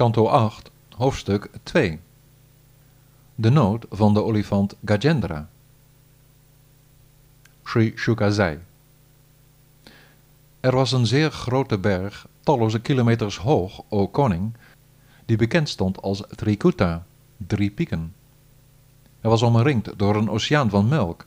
Kanto 8, hoofdstuk 2. De nood van de olifant Gajendra. Sri Shukazai. Er was een zeer grote berg, talloze kilometers hoog, o koning, die bekend stond als Trikuta, drie pieken. Hij was omringd door een oceaan van melk.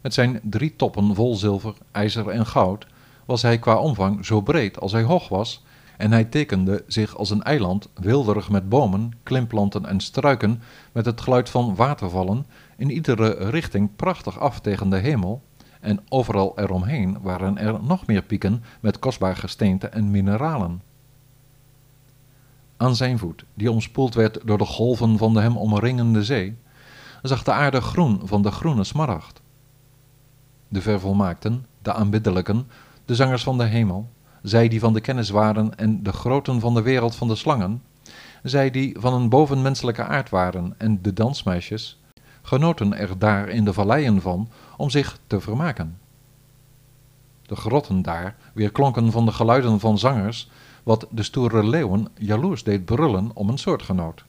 Met zijn drie toppen vol zilver, ijzer en goud was hij qua omvang zo breed als hij hoog was, en hij tekende zich als een eiland, wilderig met bomen, klimplanten en struiken, met het geluid van watervallen, in iedere richting prachtig af tegen de hemel, en overal eromheen waren er nog meer pieken met kostbaar gesteente en mineralen. Aan zijn voet, die omspoeld werd door de golven van de hem omringende zee, zag de aarde groen van de groene smaragd. De vervolmaakten, de aanbiddelijken, de zangers van de hemel, zij die van de kennis waren en de groten van de wereld van de slangen, zij die van een bovenmenselijke aard waren en de dansmeisjes, genoten er daar in de valleien van om zich te vermaken. De grotten daar weerklonken van de geluiden van zangers, wat de stoere leeuwen jaloers deed brullen om een soortgenoot.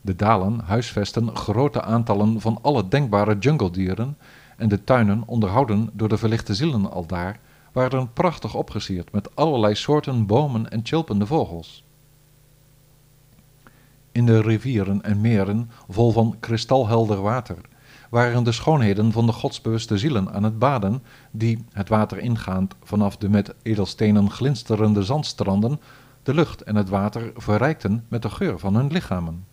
De dalen huisvesten grote aantallen van alle denkbare jungledieren en de tuinen onderhouden door de verlichte zielen aldaar waren prachtig opgesierd met allerlei soorten bomen en chilpende vogels. In de rivieren en meren, vol van kristalhelder water, waren de schoonheden van de godsbewuste zielen aan het baden, die, het water ingaand vanaf de met edelstenen glinsterende zandstranden, de lucht en het water verrijkten met de geur van hun lichamen.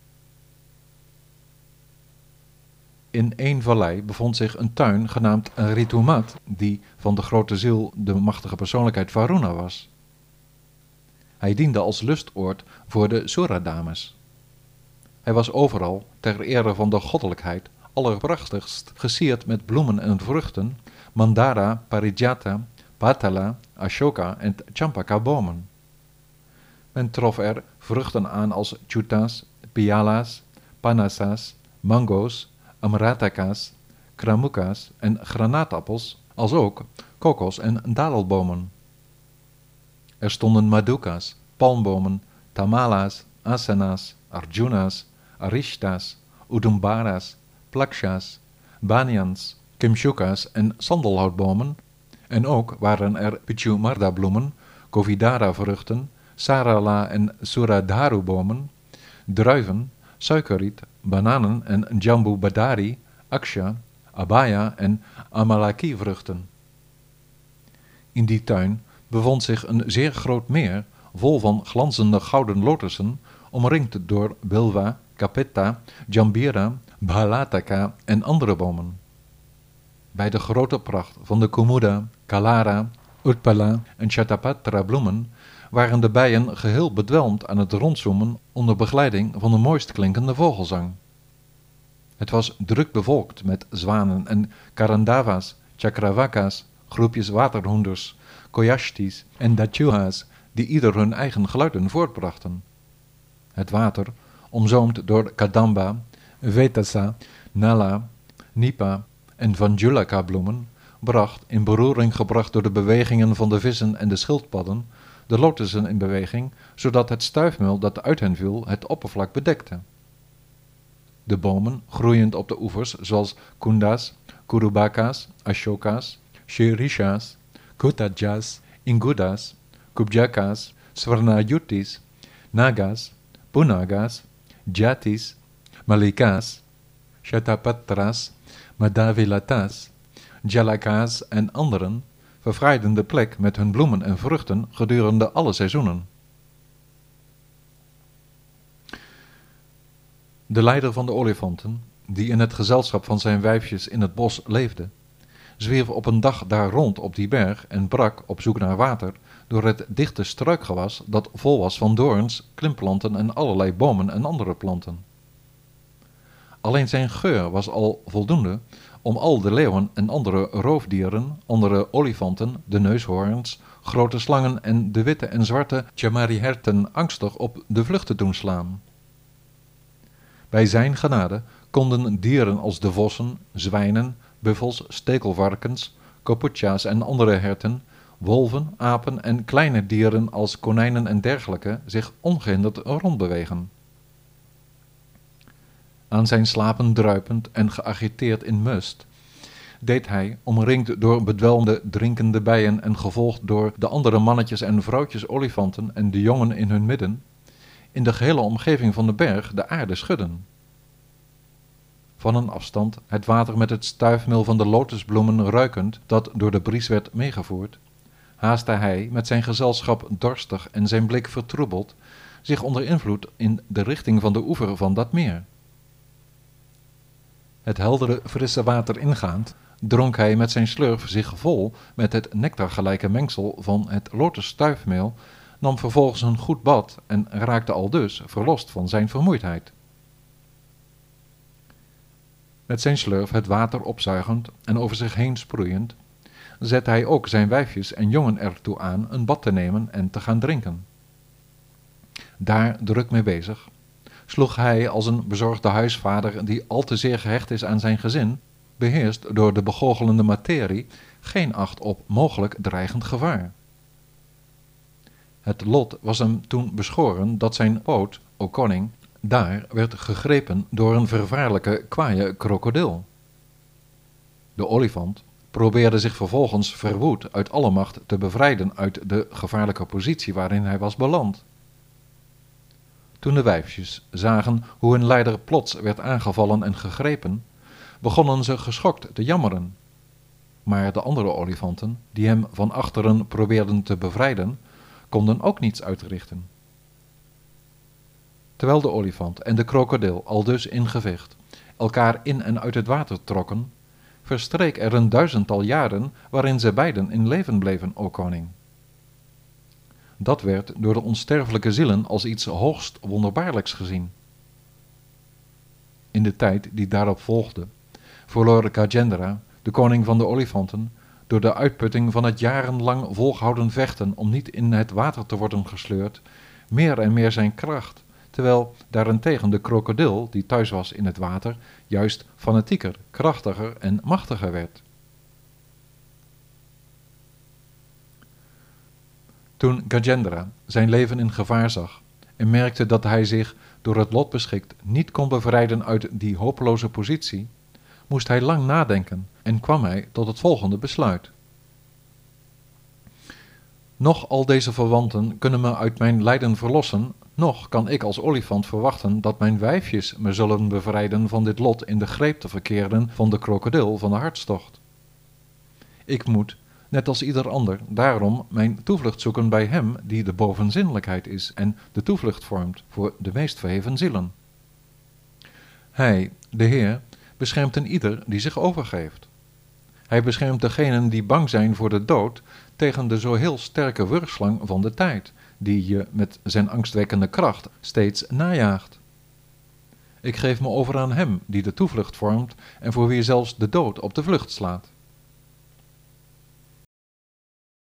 In één vallei bevond zich een tuin genaamd Ritumat, die van de grote ziel de machtige persoonlijkheid Varuna was. Hij diende als lustoord voor de Suradames. Hij was overal, ter ere van de goddelijkheid, allerprachtigst gesierd met bloemen en vruchten, mandara, parijata, patala, ashoka en champaka bomen. Men trof er vruchten aan als chutas, pialas, panasas, mango's, amrataka's, kramuka's en granaatappels, als ook kokos- en dadelbomen. Er stonden maduka's, palmbomen, tamala's, asana's, arjuna's, arishta's, udumbaras, plaksha's, banyans, kimshuka's en sandelhoutbomen, en ook waren er pichumarda-bloemen, kovidara-vruchten, sarala en suradharu-bomen, druiven, suikerriet, bananen en jambu badari, aksha, abaya en amalaki-vruchten. In die tuin bevond zich een zeer groot meer, vol van glanzende gouden lotussen, omringd door bilwa, capetta, jambira, balataka en andere bomen. Bij de grote pracht van de kumuda, kalara, utpala en chatapatra bloemen waren de bijen geheel bedwelmd aan het rondzoomen onder begeleiding van de mooist klinkende vogelzang. Het was druk bevolkt met zwanen en karandava's, chakravaka's, groepjes waterhoenders, koyashtis en dachuha's die ieder hun eigen geluiden voortbrachten. Het water, omzoomd door kadamba, vetasa, nala, nipa en vanjulaka bloemen, bracht, in beroering gebracht door de bewegingen van de vissen en de schildpadden, de lotussen in beweging, zodat het stuifmeel dat uit hen viel het oppervlak bedekte. De bomen, groeiend op de oevers, zoals kundas, kurubaka's, ashoka's, shirisha's, kutajas, ingudas, kubjaka's, swarnajutis, nagas, punagas, jatis, malikas, shatapatras, madavilatas, jalaka's en anderen verfraaiden de plek met hun bloemen en vruchten gedurende alle seizoenen. De leider van de olifanten, die in het gezelschap van zijn wijfjes in het bos leefde, zwierf op een dag daar rond op die berg en brak, op zoek naar water, door het dichte struikgewas dat vol was van doorns, klimplanten en allerlei bomen en andere planten. Alleen zijn geur was al voldoende om al de leeuwen en andere roofdieren, andere olifanten, de neushoorns, grote slangen en de witte en zwarte chamariherten angstig op de vlucht te doen slaan. Bij zijn genade konden dieren als de vossen, zwijnen, buffels, stekelvarkens, koputja's en andere herten, wolven, apen en kleine dieren als konijnen en dergelijke zich ongehinderd rondbewegen. Aan zijn slapen druipend en geagiteerd in must, deed hij, omringd door bedwelmde drinkende bijen en gevolgd door de andere mannetjes en vrouwtjes olifanten en de jongen in hun midden, in de gehele omgeving van de berg de aarde schudden. Van een afstand het water met het stuifmeel van de lotusbloemen ruikend, dat door de bries werd meegevoerd, haastte hij, met zijn gezelschap dorstig en zijn blik vertroebeld, zich onder invloed in de richting van de oever van dat meer. Het heldere, frisse water ingaand, dronk hij met zijn slurf zich vol met het nectargelijke mengsel van het lotusstuifmeel, nam vervolgens een goed bad en raakte aldus verlost van zijn vermoeidheid. Met zijn slurf het water opzuigend en over zich heen sproeiend, zette hij ook zijn wijfjes en jongen ertoe aan een bad te nemen en te gaan drinken. Daar druk mee bezig, sloeg hij als een bezorgde huisvader die al te zeer gehecht is aan zijn gezin, beheerst door de begoochelende materie, geen acht op mogelijk dreigend gevaar. Het lot was hem toen beschoren dat zijn poot, o koning, daar werd gegrepen door een vervaarlijke kwaaie krokodil. De olifant probeerde zich vervolgens verwoed uit alle macht te bevrijden uit de gevaarlijke positie waarin hij was beland. Toen de wijfjes zagen hoe hun leider plots werd aangevallen en gegrepen, begonnen ze geschokt te jammeren. Maar de andere olifanten, die hem van achteren probeerden te bevrijden, konden ook niets uitrichten. Terwijl de olifant en de krokodil aldus in gevecht elkaar in en uit het water trokken, verstreek er een duizendtal jaren waarin ze beiden in leven bleven, o koning. Dat werd door de onsterfelijke zielen als iets hoogst wonderbaarlijks gezien. In de tijd die daarop volgde, verloor Gajendra, de koning van de olifanten, door de uitputting van het jarenlang volgehouden vechten om niet in het water te worden gesleurd, meer en meer zijn kracht, terwijl daarentegen de krokodil, die thuis was in het water, juist fanatieker, krachtiger en machtiger werd. Toen Gajendra zijn leven in gevaar zag en merkte dat hij zich door het lot beschikt niet kon bevrijden uit die hopeloze positie, moest hij lang nadenken en kwam hij tot het volgende besluit. Nog al deze verwanten kunnen me uit mijn lijden verlossen, nog kan ik als olifant verwachten dat mijn wijfjes me zullen bevrijden van dit lot in de greep te verkeren van de krokodil van de hartstocht. Ik moet, net als ieder ander, daarom mijn toevlucht zoeken bij hem die de bovenzinnelijkheid is en de toevlucht vormt voor de meest verheven zielen. Hij, de Heer, beschermt een ieder die zich overgeeft. Hij beschermt degenen die bang zijn voor de dood tegen de zo heel sterke wurgslang van de tijd, die je met zijn angstwekkende kracht steeds najaagt. Ik geef me over aan hem die de toevlucht vormt en voor wie zelfs de dood op de vlucht slaat.